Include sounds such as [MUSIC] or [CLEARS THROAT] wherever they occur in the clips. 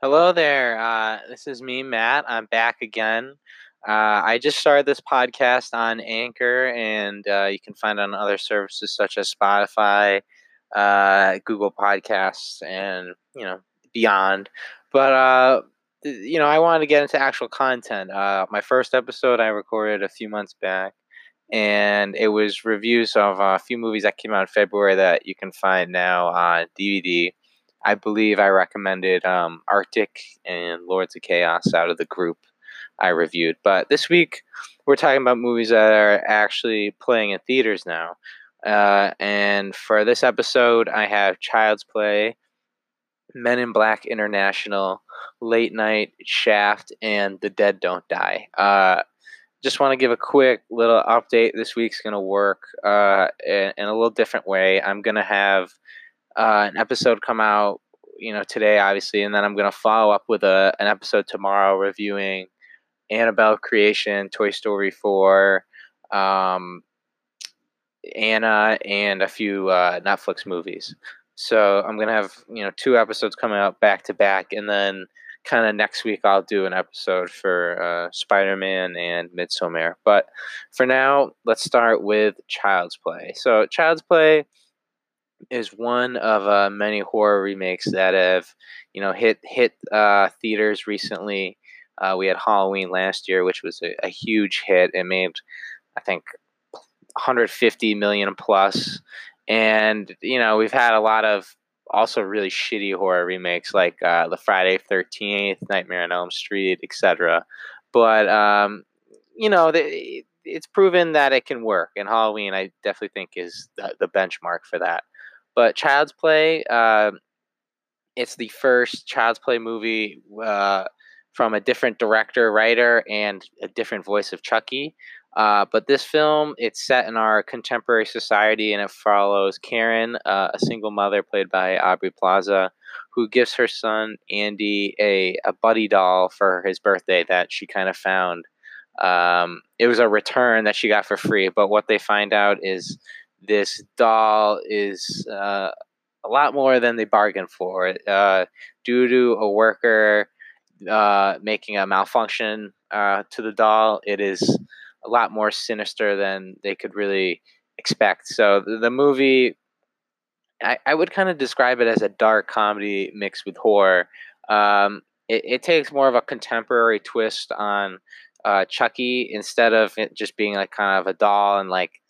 Hello there. Uh, this is me, Matt. I'm back again. Uh, I just started this podcast on Anchor, and uh, you can find it on other services such as Spotify, uh, Google Podcasts, and you know beyond. But uh, you know, I wanted to get into actual content. Uh, my first episode I recorded a few months back, and it was reviews of a few movies that came out in February that you can find now on DVD. I believe I recommended um, Arctic and Lords of Chaos out of the group I reviewed. But this week, we're talking about movies that are actually playing in theaters now. Uh, and for this episode, I have Child's Play, Men in Black International, Late Night, Shaft, and The Dead Don't Die. Uh, just want to give a quick little update. This week's going to work uh, in, in, a little different way. I'm going to have uh, an episode come out, you know, today, obviously, and then I'm going to follow up with a, an episode tomorrow reviewing Annabelle Creation, Toy Story 4, um, Anna, and a few uh, Netflix movies. So I'm gonna have you know two episodes coming out back to back, and then kind of next week I'll do an episode for uh, Spider-Man and Midsommar. But for now, let's start with Child's Play. So Child's Play is one of uh, many horror remakes that have you know hit hit uh, theaters recently. Uh, we had Halloween last year, which was a, a, huge hit. It made, I think, 150 million plus. And you know, we've had a lot of also really shitty horror remakes like uh, the Friday Thirteenth, Nightmare on Elm Street, etc. But um, you know, it's proven that it can work, and Halloween, I definitely think, is the, the benchmark for that. But Child's Play, uh, it's the first Child's Play movie uh, from a different director, writer, and a different voice of Chucky. Uh, but this film, it's set in our contemporary society, and it follows Karen, uh, a single mother played by Aubrey Plaza, who gives her son Andy a, a buddy doll for his birthday that she kind of found. Um, it was a return that she got for free, but what they find out is this doll is uh, a lot more than they bargained for. Uh, due to a worker uh, making a malfunction uh, to the doll, it is a lot more sinister than they could really expect. So the, the movie, I, I would kind of describe it as a dark comedy mixed with horror. Um, it, it, takes more of a contemporary twist on uh, Chucky instead of it just being like kind of a doll and like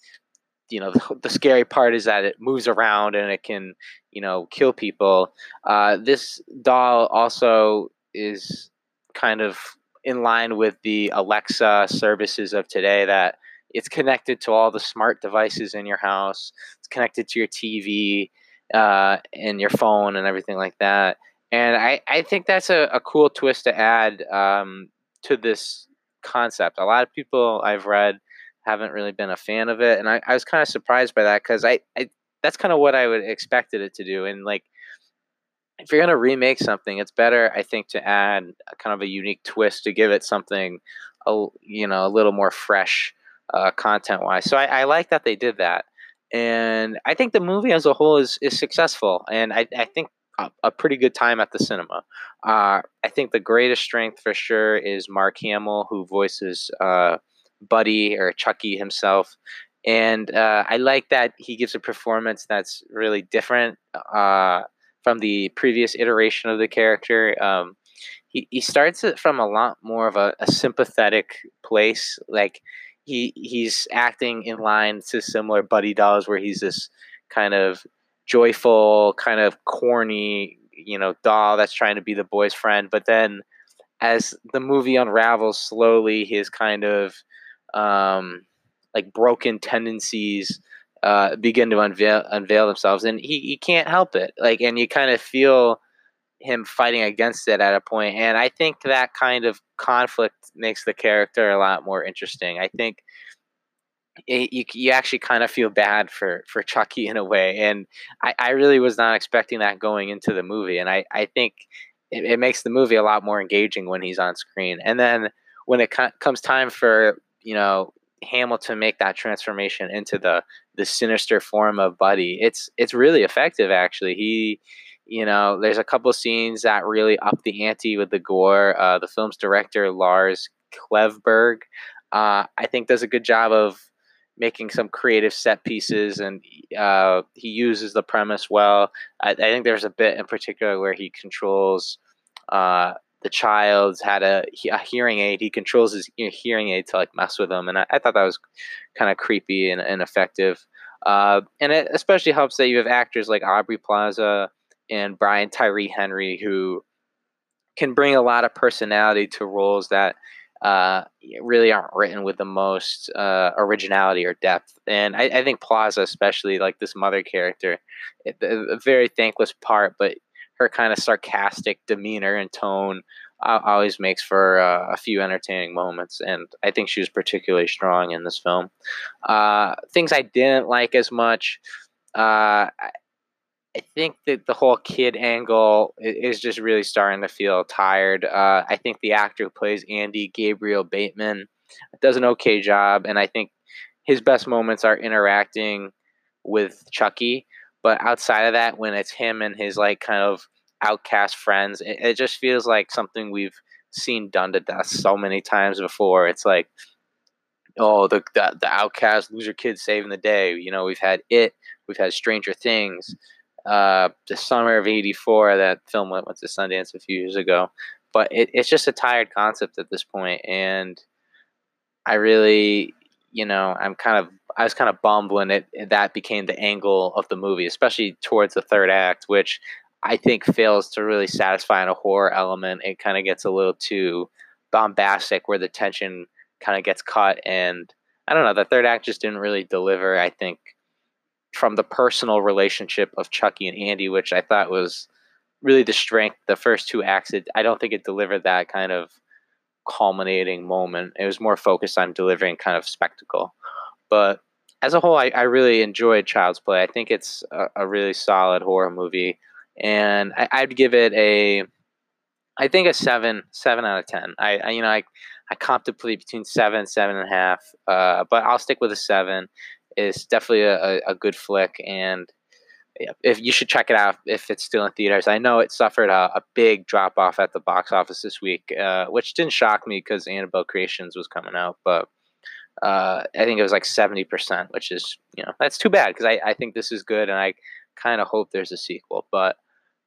you know the, [LAUGHS] the, scary part is that it moves around and it can you know kill people. Uh, this doll also is kind of in line with the Alexa services of today that it's connected to all the smart devices in your house. It's connected to your TV uh, and your phone and everything like that. And I, I think that's a, a cool twist to add um, to this concept. A lot of people I've read haven't really been a fan of it, and I, I was kind of surprised by that because I, I that's kind of what I would expected it to do. And like if you're going to remake something, it's better, I think, to add kind of a unique twist to give it something, a, you know, a little more fresh uh, content wise. So I, I, like that they did that, and I think the movie as a whole is is successful, and I, I think a, a, pretty good time at the cinema. Uh, I think the greatest strength for sure is Mark Hamill, who voices uh, Buddi or Chucky himself. And uh, I like that he gives a performance that's really different uh, from the previous iteration of the character. Um, he, he starts it from a lot more of a, a sympathetic place. Like he he's acting in line to similar Buddi Dolls, where he's this kind of joyful, kind of corny, you know, doll that's trying to be the boy's friend. But then, as the movie unravels slowly, his kind of um, like broken tendencies uh, begin to unveil unveil themselves, and he, he can't help it. Like, and you kind of feel him fighting against it at a point, and I think that kind of conflict makes the character a lot more interesting. I think it, you you actually kind of feel bad for for Chucky in a way, and I, I really was not expecting that going into the movie, and I I think it, it makes the movie a lot more engaging when he's on screen, and then when it co- comes time for you know Hamill to make that transformation into the the sinister form of Buddi. It's it's really effective actually. He you know, there's a couple scenes that really up the ante with the gore. Uh, the film's director Lars Klevberg, uh, I think, does a good job of making some creative set pieces, and uh, he uses the premise well. I, I, think there's a bit in particular where he controls uh, the child's had a, a hearing aid. He controls his hearing aid to like mess with him, and I, I thought that was kind of creepy and, and effective. Uh, and it especially helps that you have actors like Aubrey Plaza and Brian Tyree Henry who can bring a lot of personality to roles that uh, really aren't written with the most uh, originality or depth. And I, I, think Plaza, especially like this mother character, a very thankless part, but her kind of sarcastic demeanor and tone always makes for uh, a few entertaining moments. And I think she was particularly strong in this film. Uh, things I didn't like as much. Uh, I think that the whole kid angle is just really starting to feel tired. Uh, I think the actor who plays Andy, Gabriel Bateman, does an okay job, and I think his best moments are interacting with Chucky. But outside of that, when it's him and his like kind of outcast friends, it, it just feels like something we've seen done to death so many times before. It's like, oh, the the, the outcast loser kid saving the day. You know, we've had it, we've had Stranger Things uh, the summer of '84. That film went, went to Sundance a few years ago, but it, it's just a tired concept at this point, and I really, you know, I'm kind of I was kind of bummed when it that became the angle of the movie, especially towards the third act, which I think fails to really satisfy in a horror element. It kind of gets a little too bombastic, where the tension kind of gets cut, and I don't know. The third act just didn't really deliver. I think from the personal relationship of Chucky and Andy, which I thought was really the strength. The first two acts, it, I don't think it delivered that kind of culminating moment. It was more focused on delivering kind of spectacle. But as a whole, I, I really enjoyed Child's Play. I think it's a, a really solid horror movie, and I, would give it a, I think a seven, seven out of ten. I, I you know, I, I contemplate between seven, seven and a half, uh, but I'll stick with a seven It's definitely a, a good flick, and if you should check it out if it's still in theaters. I know it suffered a, a big drop off at the box office this week, uh, which didn't shock me because Annabelle Creations was coming out, but uh, I think it was like seventy percent, which is you know that's too bad because I, I think this is good and I kind of hope there's a sequel. But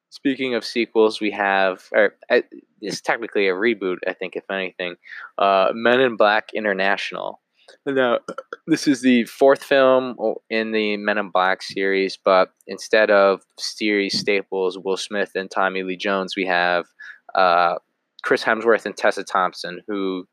speaking of sequels, we have or uh, it's technically a reboot, I think, if anything. Uh, Men in Black International now, this is the fourth film in the Men in Black series, but instead of series staples Will Smith and Tommy Lee Jones, we have uh, Chris Hemsworth and Tessa Thompson, who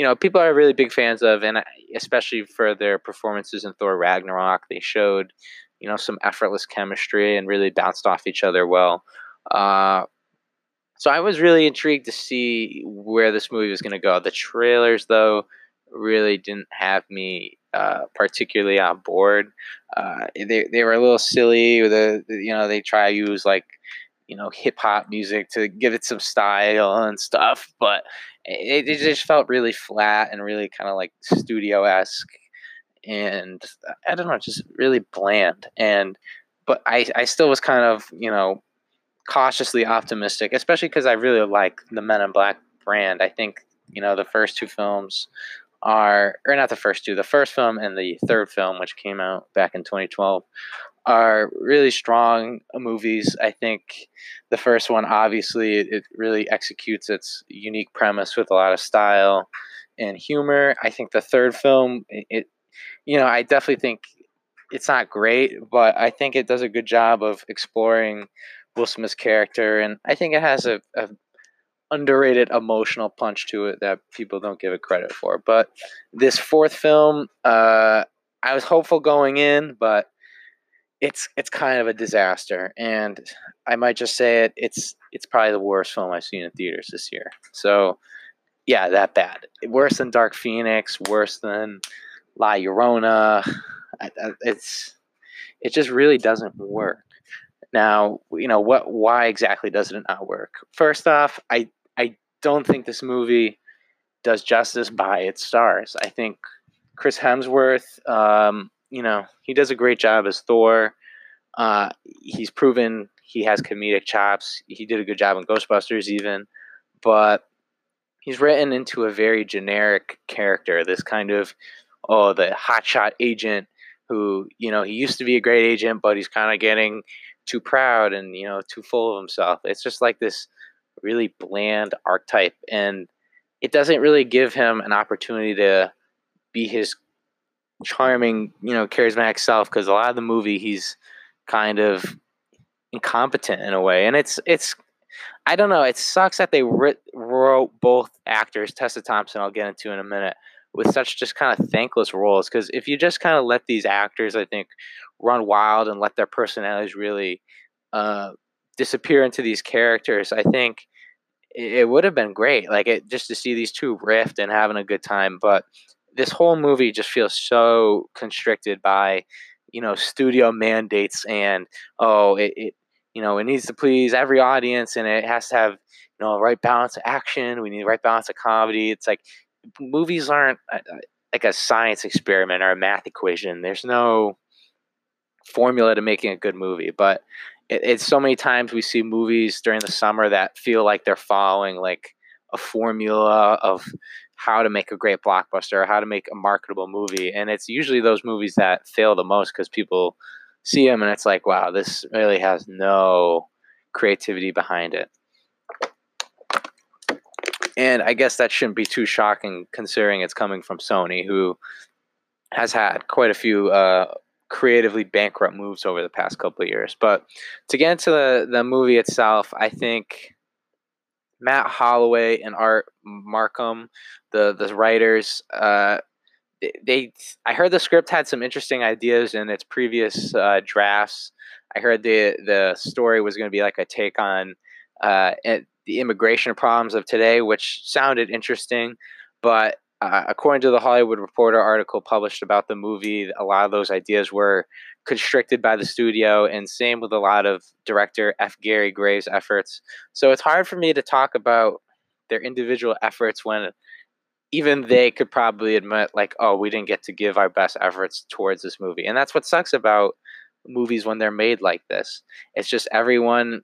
you know people are really big fans of, and especially for their performances in Thor Ragnarok, they showed you know some effortless chemistry and really bounced off each other well. Uh, so I was really intrigued to see where this movie was going to go. The trailers, though really didn't have me uh, particularly on board. Uh, they they were a little silly with the you know they try to use like you know hip hop music to give it some style and stuff, but it, it mm-hmm. just felt really flat and really kind of like studio esque, and I don't know, just really bland. And but I I still was kind of you know cautiously optimistic, especially because I really like the Men in Black brand. I think you know the first two films are, or not the first two, the first film and the third film, which came out back in 2012, are really strong movies. I think the first one, obviously, it really executes its unique premise with a lot of style and humor. I think the third film, it, you know, I definitely think it's not great, but I think it does a good job of exploring Will Smith's character, and I think it has a, a underrated emotional punch to it that people don't give it credit for. But this fourth film, uh, I was hopeful going in, but it's it's kind of a disaster, and I might just say it. It's it's probably the worst film I've seen in theaters this year. So, yeah, that bad. Worse than Dark Phoenix. Worse than La Llorona. It's it just really doesn't work. Now, you know what? Why exactly does it not work? First off, I I don't think this movie does justice by its stars. I think Chris Hemsworth, um, you know, he does a great job as Thor. Uh, he's proven he has comedic chops. He did a good job in Ghostbusters, even, but he's written into a very generic character. This kind of oh, the hotshot agent who you know he used to be a great agent, but he's kind of getting too proud and you know too full of himself. It's just like this really bland archetype, and it doesn't really give him an opportunity to be his charming, you know, charismatic self. Because a lot of the movie, he's kind of incompetent in a way, and it's it's. I don't know. It sucks that they wrote both actors, Tessa Thompson, I'll get into in a minute, with such just kind of thankless roles. Because if you just kind of let these actors, I think, run wild and let their personalities really uh, disappear into these characters, I think it, it would have been great. Like it just to see these two rift and having a good time. But this whole movie just feels so constricted by, you know, studio mandates and oh, it, it you know, it needs to please every audience and it has to have, you know, right balance of action. We need the right balance of comedy. It's like movies aren't uh, uh, like a science experiment or a math equation. There's no formula to making a good movie, but it, it's so many times we see movies during the summer that feel like they're following like a formula of how to make a great blockbuster how to make a marketable movie and it's usually those movies that fail the most because people see them and it's like wow this really has no creativity behind it and I guess that shouldn't be too shocking considering it's coming from Sony, who has had quite a few uh, creatively bankrupt moves over the past couple of years. But to get into the, the movie itself, I think Matt Holloway and Art Marcum, the the writers, uh, they I heard the script had some interesting ideas in its previous uh, drafts. I heard the the story was going to be like a take on uh, the immigration problems of today, which sounded interesting. But uh, according to the Hollywood Reporter article published about the movie, a lot of those ideas were constricted by the studio, and same with a lot of director F. Gary Gray's efforts. So it's hard for me to talk about their individual efforts when even they could probably admit, like, oh, we didn't get to give our best efforts towards this movie. And that's what sucks about movies when they're made like this. It's just everyone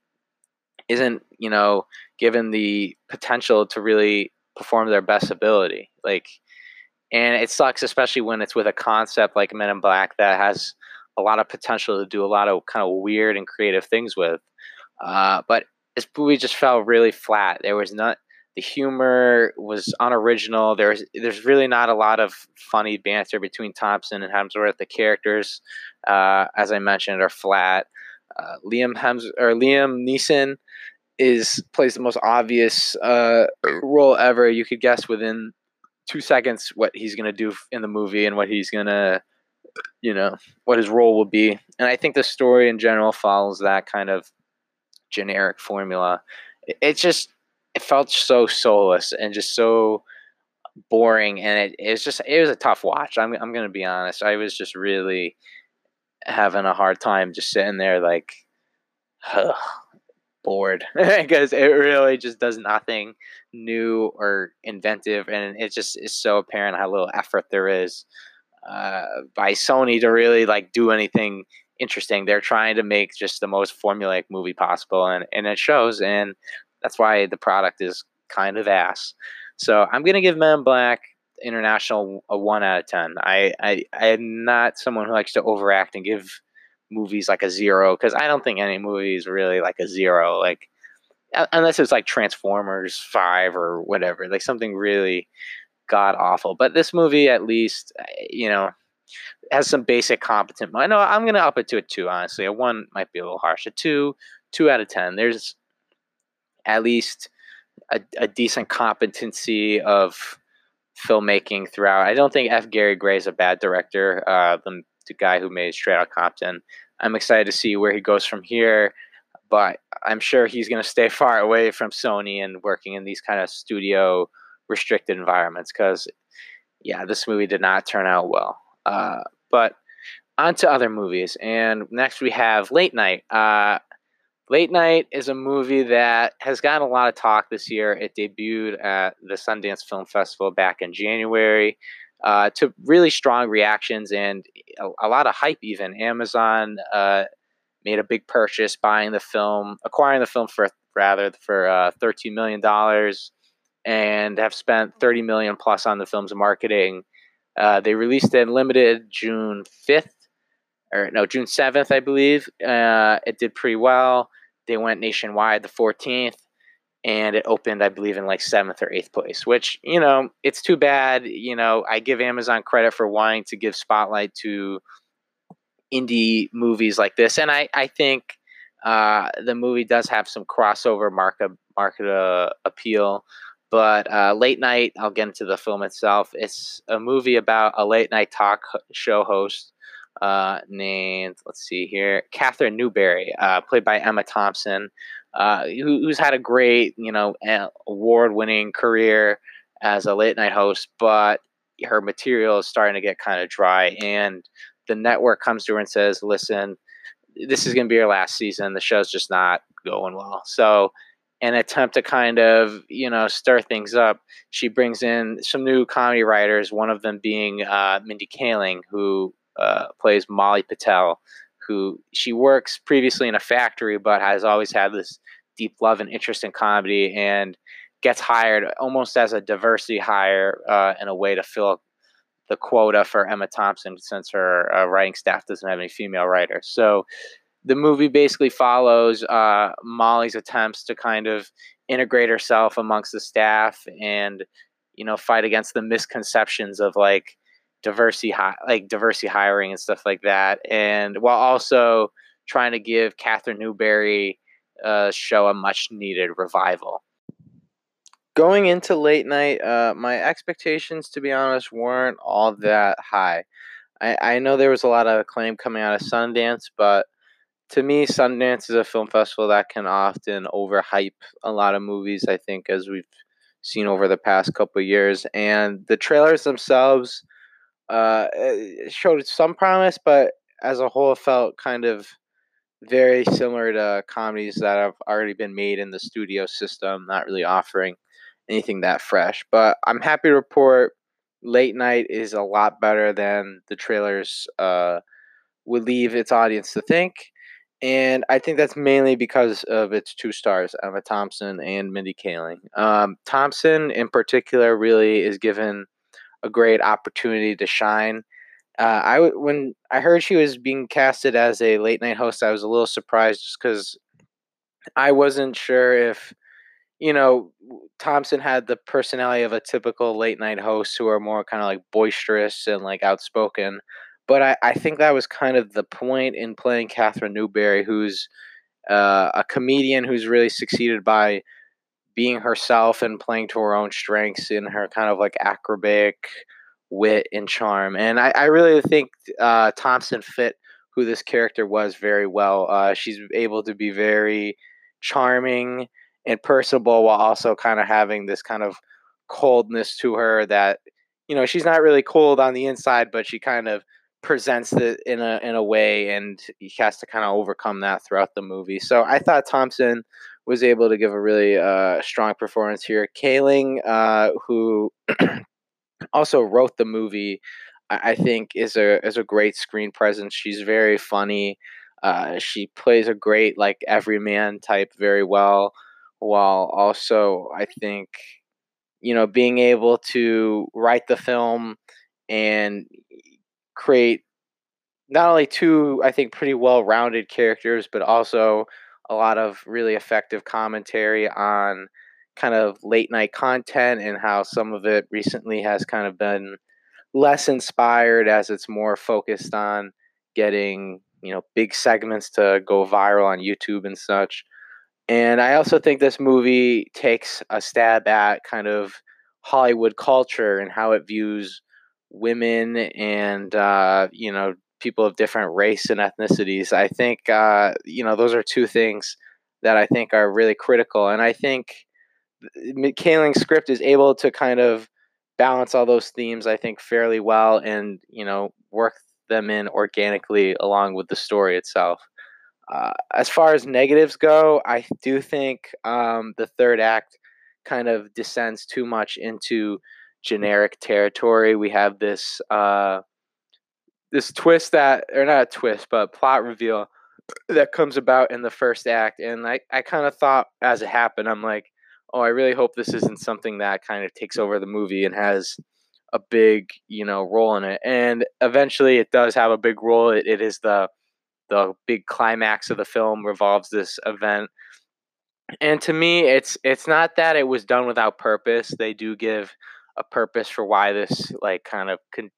isn't you know given the potential to really perform their best ability like and it sucks especially when it's with a concept like men in black that has a lot of potential to do a lot of kind of weird and creative things with uh, but this movie just fell really flat. There was not the humor was unoriginal. There's there's really not a lot of funny banter between thompson and hemsworth. The characters uh, as i mentioned are flat. Uh, Liam Hems or Liam Neeson is plays the most obvious uh, role ever. You could guess within two seconds what he's gonna do in the movie and what he's gonna, you know, what his role will be. And I think the story in general follows that kind of generic formula. It, it just it felt so soulless and just so boring. And it, it's just it was a tough watch. I'm, I'm gonna be honest. I was just really having a hard time just sitting there like bored. [LAUGHS] Because it really just does nothing new or inventive. And it just is so apparent how little effort there is uh, by sony to really like do anything interesting they're trying to make just the most formulaic movie possible and, and it shows and that's why the product is kind of ass so i'm gonna give men black international a one out of ten. I, I I'm not someone who likes to overact and give movies like a zero because I don't think any movie is really like a zero. Like unless it's like Transformers Five or whatever, like something really god awful. But this movie, at least, you know, has some basic competent. I know I'm gonna up it to a two. Honestly, a one might be a little harsh. A two, two out of ten. There's at least a, a decent competency of filmmaking throughout. I don't think F. Gary Gray is a bad director. Uh, the, the guy who made Straight Outta Compton. I'm excited to see where he goes from here, but I'm sure he's going to stay [LAUGHS] far away from Sony and working in these kind of studio restricted environments because, yeah, this movie did not turn out well. Uh, but on to other movies. And next we have Late Night. Uh, Late Night is a movie that has gotten a lot of talk this year. It debuted at the Sundance Film Festival back in January uh, to really strong reactions and a, a, lot of hype, even. Amazon uh, made a big purchase, buying the film, acquiring the film for rather for uh, thirteen million dollars, and have spent thirty million plus on the film's marketing. Uh, they released it limited June fifth, or no June seventh, I believe. Uh, it did pretty well. They went nationwide the fourteenth and it opened, I believe, in like seventh or eighth place, which, you know, it's too bad. You know, I give Amazon credit for wanting to give spotlight to indie movies like this. And I, I think uh, the movie does have some crossover market, market uh, appeal. But uh, late night, I'll get into the film itself. It's a movie about a late night talk show host uh, named, let's see here, Katherine Newbury, uh, played by Emma Thompson, uh, who, who's had a great, you know, award winning career as a late night host, but her material is starting to get kind of dry. And the network comes to her and says, listen, this is going to be your last season. The show's just not going well. So, an attempt to kind of, you know, stir things up, she brings in some new comedy writers, one of them being uh, Mindy Kaling, who uh, plays Molly Patel, who she works previously in a factory, but has always had this deep love and interest in comedy and gets hired almost as a diversity hire uh, in a way to fill the quota for Emma Thompson since her uh, writing staff doesn't have any female writers. So the movie basically follows uh, Molly's attempts to kind of integrate herself amongst the staff and you know fight against the misconceptions of like diversity hi- like diversity hiring and stuff like that and while also trying to give Katherine Newbury uh, show a much needed revival. Going into late night uh, my expectations to be honest weren't all that high. I, I know there was a lot of acclaim coming out of Sundance but to me Sundance is a film festival that can often overhype a lot of movies I think as we've seen over the past couple years and the trailers themselves uh, showed some promise, but as a whole, felt kind of very similar to comedies that have already been made in the studio system, not really offering anything that fresh. But I'm happy to report Late Night is a lot better than the trailers uh, would leave its audience to think. And I think that's mainly because of its two stars, Emma Thompson and Mindy Kaling. Um, Thompson, in particular, really is given a great opportunity to shine. Uh, I when I heard she was being casted as a late night host, I was a little surprised just because I wasn't sure if you know Thompson had the personality of a typical late night host who are more kind of like boisterous and like outspoken. But I, I think that was kind of the point in playing Katherine Newbury, who's uh, a comedian who's really succeeded by being herself and playing to her own strengths in her kind of like acrobatic wit and charm. And I, I really think uh, Thompson fit who this character was very well. Uh, she's able to be very charming and personable while also kind of having this kind of coldness to her that you know she's not really cold on the inside but she kind of presents it in a in a way and he has to kind of overcome that throughout the movie so i thought thompson was able to give a really uh, strong performance here. Kaling, uh, who [CLEARS THROAT] also wrote the movie, I, think is a is a great screen presence. She's very funny. Uh, she plays a great like everyman type very well, while also I think you know being able to write the film and create not only two I think pretty well rounded characters, but also a lot of really effective commentary on kind of late night content and how some of it recently has kind of been less inspired as it's more focused on getting you know big segments to go viral on YouTube and such. And I also think this movie takes a stab at kind of Hollywood culture and how it views women and uh, you know people of different race and ethnicities. I think uh, you know those are two things that I think are really critical, and I think Kaling's script is able to kind of balance all those themes. I think fairly well, and you know work them in organically along with the story itself. Uh, as far as negatives go, I do think um, the third act kind of descends too much into generic territory. We have this uh, this twist that or not a twist but plot reveal that comes about in the first act. And I, I kind of thought as it happened, I'm like, oh, I really hope this isn't something that kind of takes over the movie and has a big, you know, role in it. And eventually it does have a big role. it, it is the the big climax of the film revolves this event. And to me, it's it's not that it was done without purpose. They do give a purpose for why this like kind of con-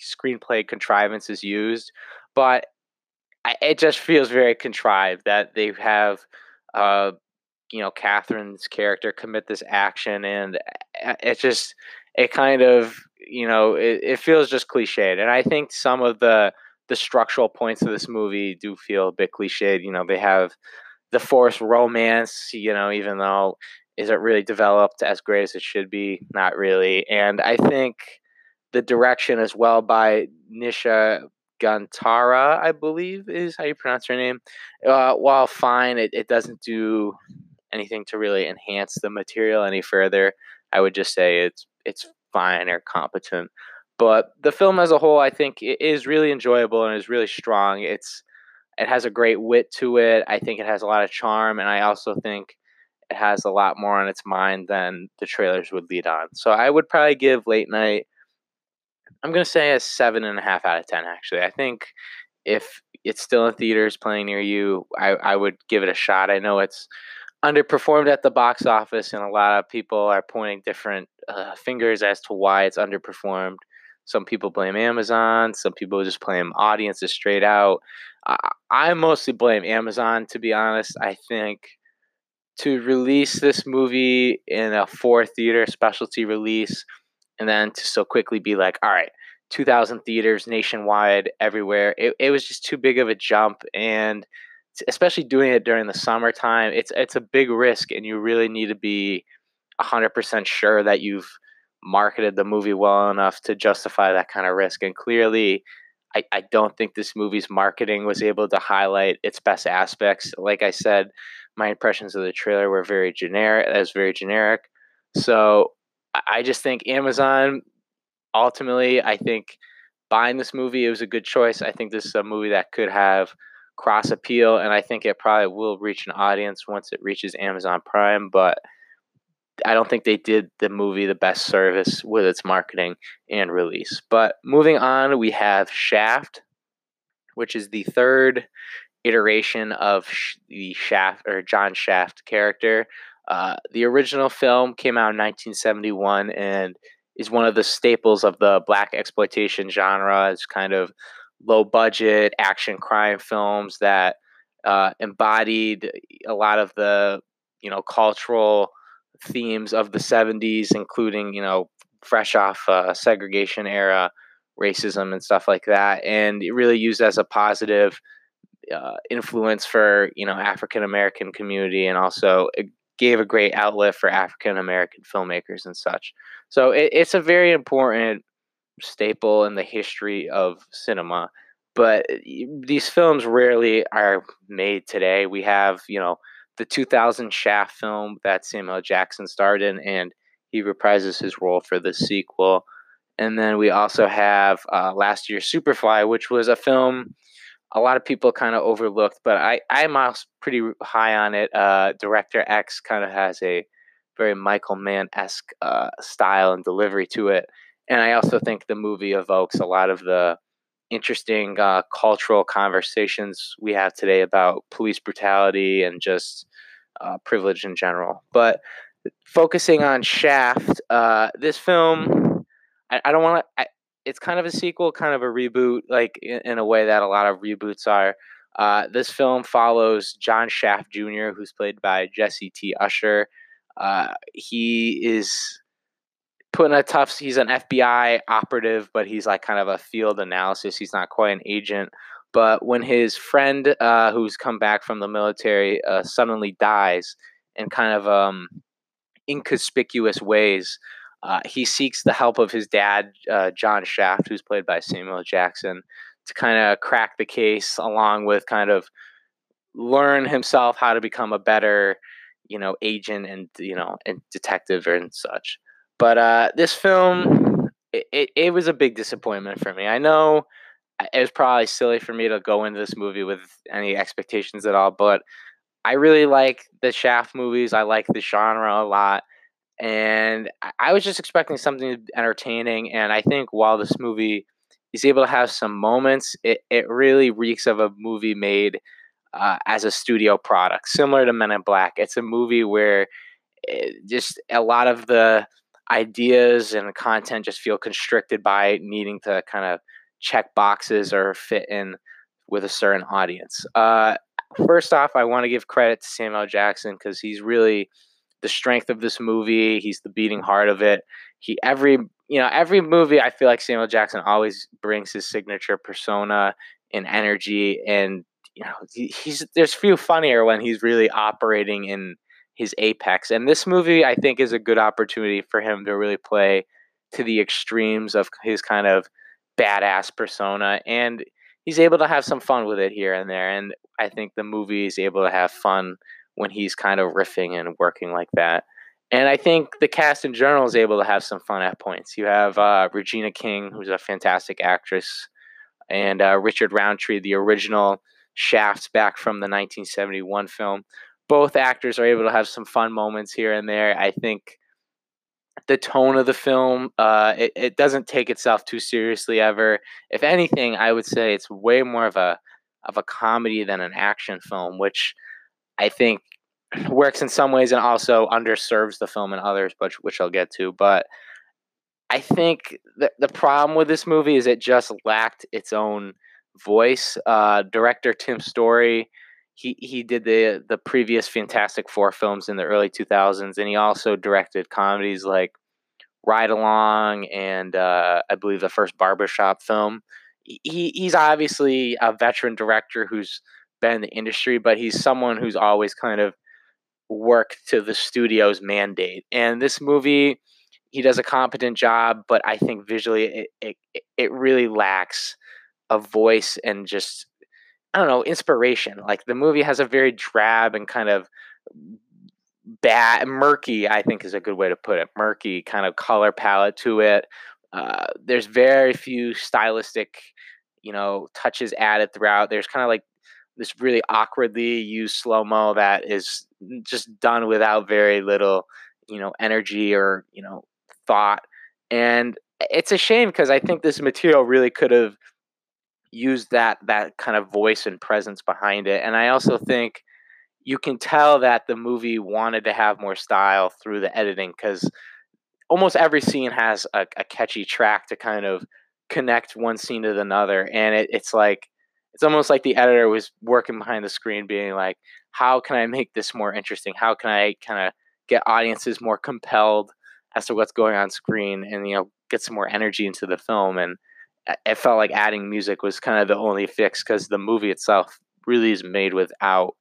screenplay contrivance is used, but I, it just feels very contrived that they have, uh, you know, Katherine's character commit this action, and uh, it just it kind of you know it, it feels just cliched, and I think some of the the structural points of this movie do feel a bit cliched. You know, they have the forced romance, you know, even though is it really developed as great as it should be? Not really. And I think the direction as well by Nisha Gantara, I believe is how you pronounce her name. Uh, while fine, it, it doesn't do anything to really enhance the material any further. I would just say it's it's fine or competent. But the film as a whole, I think, is really enjoyable and is really strong. It's it has a great wit to it. I think it has a lot of charm, and I also think it has a lot more on its mind than the trailers would lead on. So I would probably give Late Night. I'm gonna say a seven and a half out of ten. Actually, I think if it's still in theaters playing near you, I, I would give it a shot. I know it's underperformed at the box office, and a lot of people are pointing different uh, fingers as to why it's underperformed. Some people blame Amazon. Some people just blame audiences straight out. I, I mostly blame Amazon, to be honest. I think to release this movie in a four theater specialty release and then to so quickly be like, all right, 2,000 theaters nationwide, everywhere, it, it was just too big of a jump. And especially doing it during the summertime, it's, it's a big risk, and you really need to be 100% sure that you've marketed the movie well enough to justify that kind of risk. And clearly, I, I don't think this movie's marketing was able to highlight its best aspects. Like I said, my impressions of the trailer were very generic. That was very generic. So I just think Amazon, ultimately, I think buying this movie, it was a good choice. I think this is a movie that could have cross appeal, and I think it probably will reach an audience once it reaches Amazon Prime. But I don't think they did the movie the best service with its marketing and release. But moving on, we have Shaft, which is the third iteration of the Shaft or John Shaft character. Uh, the original film came out in 1971 and is one of the staples of the blaxploitation genre. It's kind of low budget action crime films that uh, embodied a lot of the you know cultural themes of the 70s, including, you know, fresh off uh, segregation era racism and stuff like that. And it really used as a positive uh, influence for, you know, African American community and also gave a great outlet for African American filmmakers and such. So it, it's a very important staple in the history of cinema. But these films rarely are made today. We have, you know, the 2000 Shaft film that Samuel Jackson starred in, and he reprises his role for the sequel. And then we also have uh, last year's Superfly, which was a film a lot of people kind of overlooked, but I, I'm also pretty high on it. Uh, Director X kind of has a very Michael Mann esque uh, style and delivery to it. And I also think the movie evokes a lot of the interesting uh, cultural conversations we have today about police brutality and just uh, privilege in general. But focusing on Shaft, uh, this film, I, I don't want to. It's kind of a sequel, kind of a reboot, like in, in a way that a lot of reboots are. Uh, this film follows John Shaft Jr., who's played by Jesse T. Usher. Uh, he is put in a tough. He's an FBI operative, but he's like kind of a field analysis. He's not quite an agent. But when his friend, uh, who's come back from the military, uh, suddenly dies in kind of um, inconspicuous ways, uh, he seeks the help of his dad, uh, John Shaft, who's played by Samuel Jackson, to kind of crack the case, along with kind of learn himself how to become a better, you know, agent and you know, and detective and such. But uh, this film, it, it, it was a big disappointment for me. I know it was probably silly for me to go into this movie with any expectations at all, but I really like the Shaft movies. I like the genre a lot. And I was just expecting something entertaining. And I think while this movie is able to have some moments, it, it really reeks of a movie made uh, as a studio product, similar to Men in Black. It's a movie where it, just a lot of the ideas and content just feel constricted by needing to kind of check boxes or fit in with a certain audience. Uh, first off, I want to give credit to Samuel Jackson because he's really the strength of this movie. He's the beating heart of it. He every you know every movie I feel like Samuel Jackson always brings his signature persona and energy, and you know he, he's there's few funnier when he's really operating in his apex. And this movie I think is a good opportunity for him to really play to the extremes of his kind of badass persona and he's able to have some fun with it here and there. And I think the movie is able to have fun when he's kind of riffing and working like that. And I think the cast in general is able to have some fun at points. You have uh, Regina King, who's a fantastic actress, and uh, Richard Roundtree, the original Shafts back from the 1971 film. Both actors are able to have some fun moments here and there. I think the tone of the film uh, it, it doesn't take itself too seriously ever if anything i would say it's way more of a of a comedy than an action film which i think works in some ways and also underserves the film in others but which i'll get to but i think the, the problem with this movie is it just lacked its own voice uh, director tim story he he did the the previous Fantastic Four films in the early 2000s, and he also directed comedies like Ride Along and uh, I believe the first Barbershop film. He he's obviously a veteran director who's been in the industry, but he's someone who's always kind of worked to the studio's mandate. And this movie, he does a competent job, but I think visually it it, it really lacks a voice and just I don't know, inspiration. Like the movie has a very drab and kind of bad, murky, I think is a good way to put it, murky kind of color palette to it. Uh, there's very few stylistic, you know, touches added throughout. There's kind of like this really awkwardly used slow mo that is just done without very little, you know, energy or, you know, thought. And it's a shame because I think this material really could have used that that kind of voice and presence behind it. And I also think you can tell that the movie wanted to have more style through the editing because almost every scene has a, a, catchy track to kind of connect one scene to another. And it, it's like it's almost like the editor was working behind the screen, being like, "How can I make this more interesting? How can I kind of get audiences more compelled as to what's going on screen, and you know, get some more energy into the film?" And it felt like adding music was kind of the only fix because the movie itself really is made without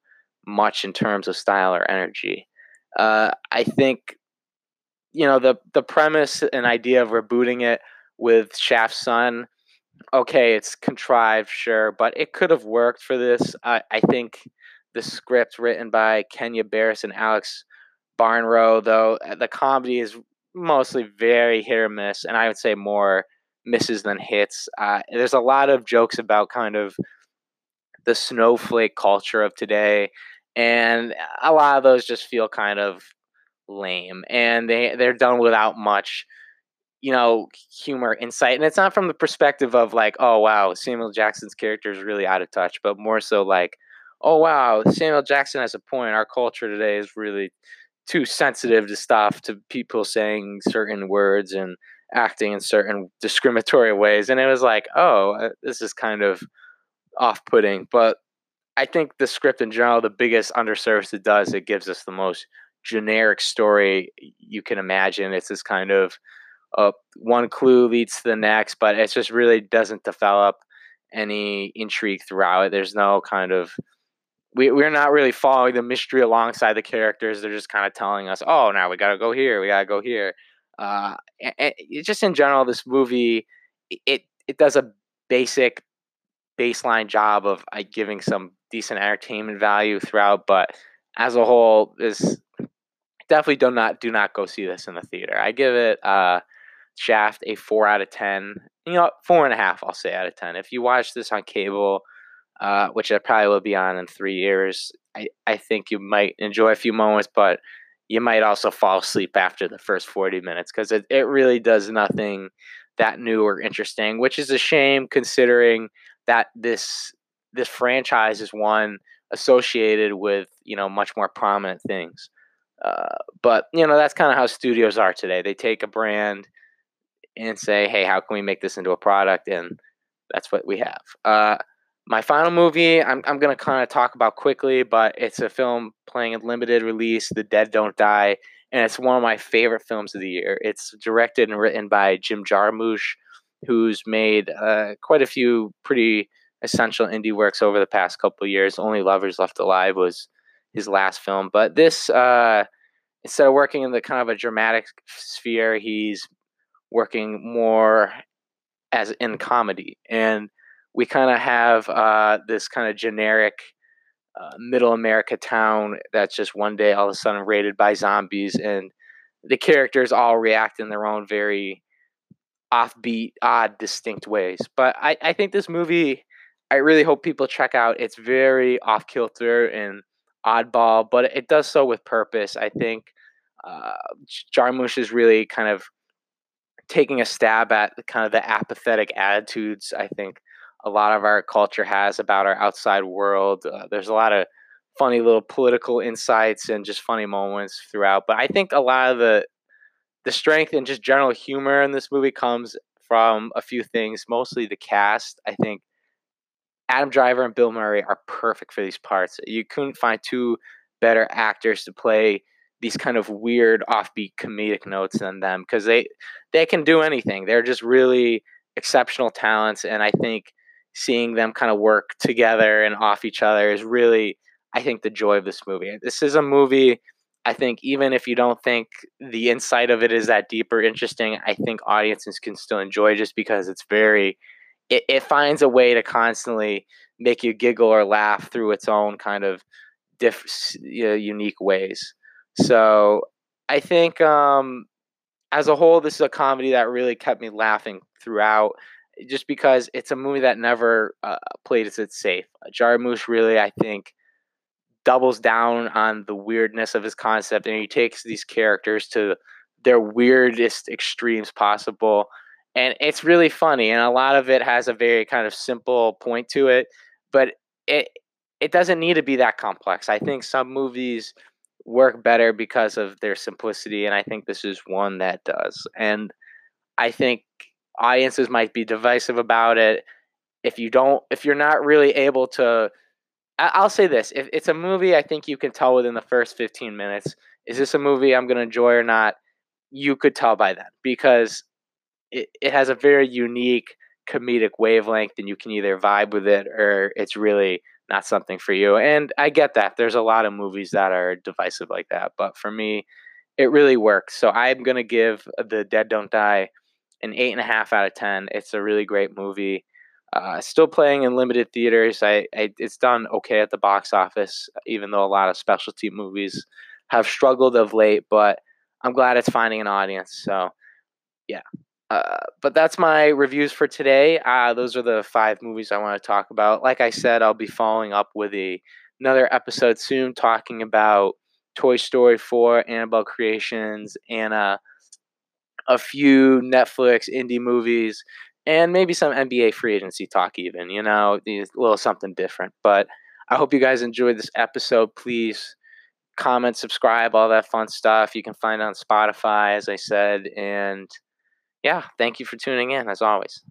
much in terms of style or energy. Uh, I think, you know, the the premise and idea of rebooting it with Shaft's son, okay, it's contrived, sure, but it could have worked for this. I, I think the script written by Kenya Barris and Alex Barnow, though, uh, the comedy is mostly very hit or miss, and I would say more misses than hits. Uh, there's a lot of jokes about kind of the snowflake culture of today, and a lot of those just feel kind of lame, and they they're done without much, you know, humor, insight, and it's not from the perspective of like, oh wow, Samuel Jackson's character is really out of touch, but more so like, oh wow, Samuel Jackson has a point. Our culture today is really too sensitive to stuff to people saying certain words and acting in certain discriminatory ways and it was like oh uh, this is kind of off-putting but i think the script in general the biggest underservice it does it gives us the most generic story you can imagine it's this kind of uh, one clue leads to the next but it just really doesn't develop any intrigue throughout it. There's no kind of we, we're not really following the mystery alongside the characters. They're just kind of telling us oh now we gotta go here we gotta go here. Uh, and, just in general, this movie it it does a basic baseline job of uh, giving some decent entertainment value throughout, but as a whole, this definitely do not do not go see this in the theater. I give it uh, Shaft a four out of ten. you know, four and a half, I'll say out of 10. If you watch this on cable, uh, which I probably will be on in three years, I, I think you might enjoy a few moments, but you might also fall asleep after the first 40 minutes because it, it really does nothing that new or interesting, which is a shame considering that this this franchise is one associated with you know much more prominent things. Uh, but you know that's kind of how studios are today. They take a brand and say, "Hey, how can we make this into a product?" And that's what we have. Uh, my final movie, I'm I'm gonna kind of talk about quickly, but it's a film playing a limited release, The Dead Don't Die, and it's one of my favorite films of the year. It's directed and written by Jim Jarmusch, who's made uh, quite a few pretty essential indie works over the past couple years. Only Lovers Left Alive was his last film, but this uh, instead of working in the kind of a dramatic sphere, he's working more as in comedy, and we kind of have uh, this kind of generic uh, middle America town that's just one day all of a sudden raided by zombies, and the characters all react in their own very offbeat, odd, distinct ways. But I, I think this movie, I really hope people check out. It's very off kilter and oddball, but it does so with purpose. I think uh, Jarmusch is really kind of taking a stab at kind of the apathetic attitudes I think a lot of our culture has about our outside world. Uh, there's a lot of funny little political insights and just funny moments throughout. But I think a lot of the the strength and just general humor in this movie comes from a few things, mostly the cast. I think Adam Driver and Bill Murray are perfect for these parts. You couldn't find two better actors to play these kind of weird offbeat comedic notes than them because they they can do anything. They're just really exceptional talents and I think seeing them kind of work together and off each other is really, I think, the joy of this movie. This is a movie. I think even if you don't think the insight of it is that deep or interesting, I think audiences can still enjoy just because it's very, it, it finds a way to constantly make you giggle or laugh through its own kind of diff, you know, unique ways. So I think um, as a whole, this is a comedy that really kept me laughing throughout just because it's a movie that never uh, played it safe. Jarmusch really, I think, doubles down on the weirdness of his concept, and he takes these characters to their weirdest extremes possible. And it's really funny, and a lot of it has a very kind of simple point to it, but it it doesn't need to be that complex. I think some movies work better because of their simplicity, and I think this is one that does. And I think audiences might be divisive about it. If you don't, if you're not really able to, I'll say this: if it's a movie, I think you can tell within the first 15 minutes, is this a movie I'm going to enjoy or not? You could tell by then because it, it has a very unique comedic wavelength, and you can either vibe with it or it's really not something for you. And I get that. There's a lot of movies that are divisive like that, but for me, it really works. So I'm going to give The Dead Don't Die an eight and a half out of ten. It's a really great movie. Uh, still playing in limited theaters. I, I, it's done okay at the box office, even though a lot of specialty movies have struggled of late. But I'm glad it's finding an audience. So, yeah. Uh, but that's my reviews for today. Uh, those are the five movies I want to talk about. Like I said, I'll be following up with a another episode soon, talking about Toy Story 4, Annabelle Creations, Anna a few Netflix indie movies, and maybe some NBA free agency talk, even, you know, a little something different. But I hope you guys enjoyed this episode. Please comment, subscribe, all that fun stuff. You can find on Spotify, as I said. And yeah, thank you for tuning in, as always.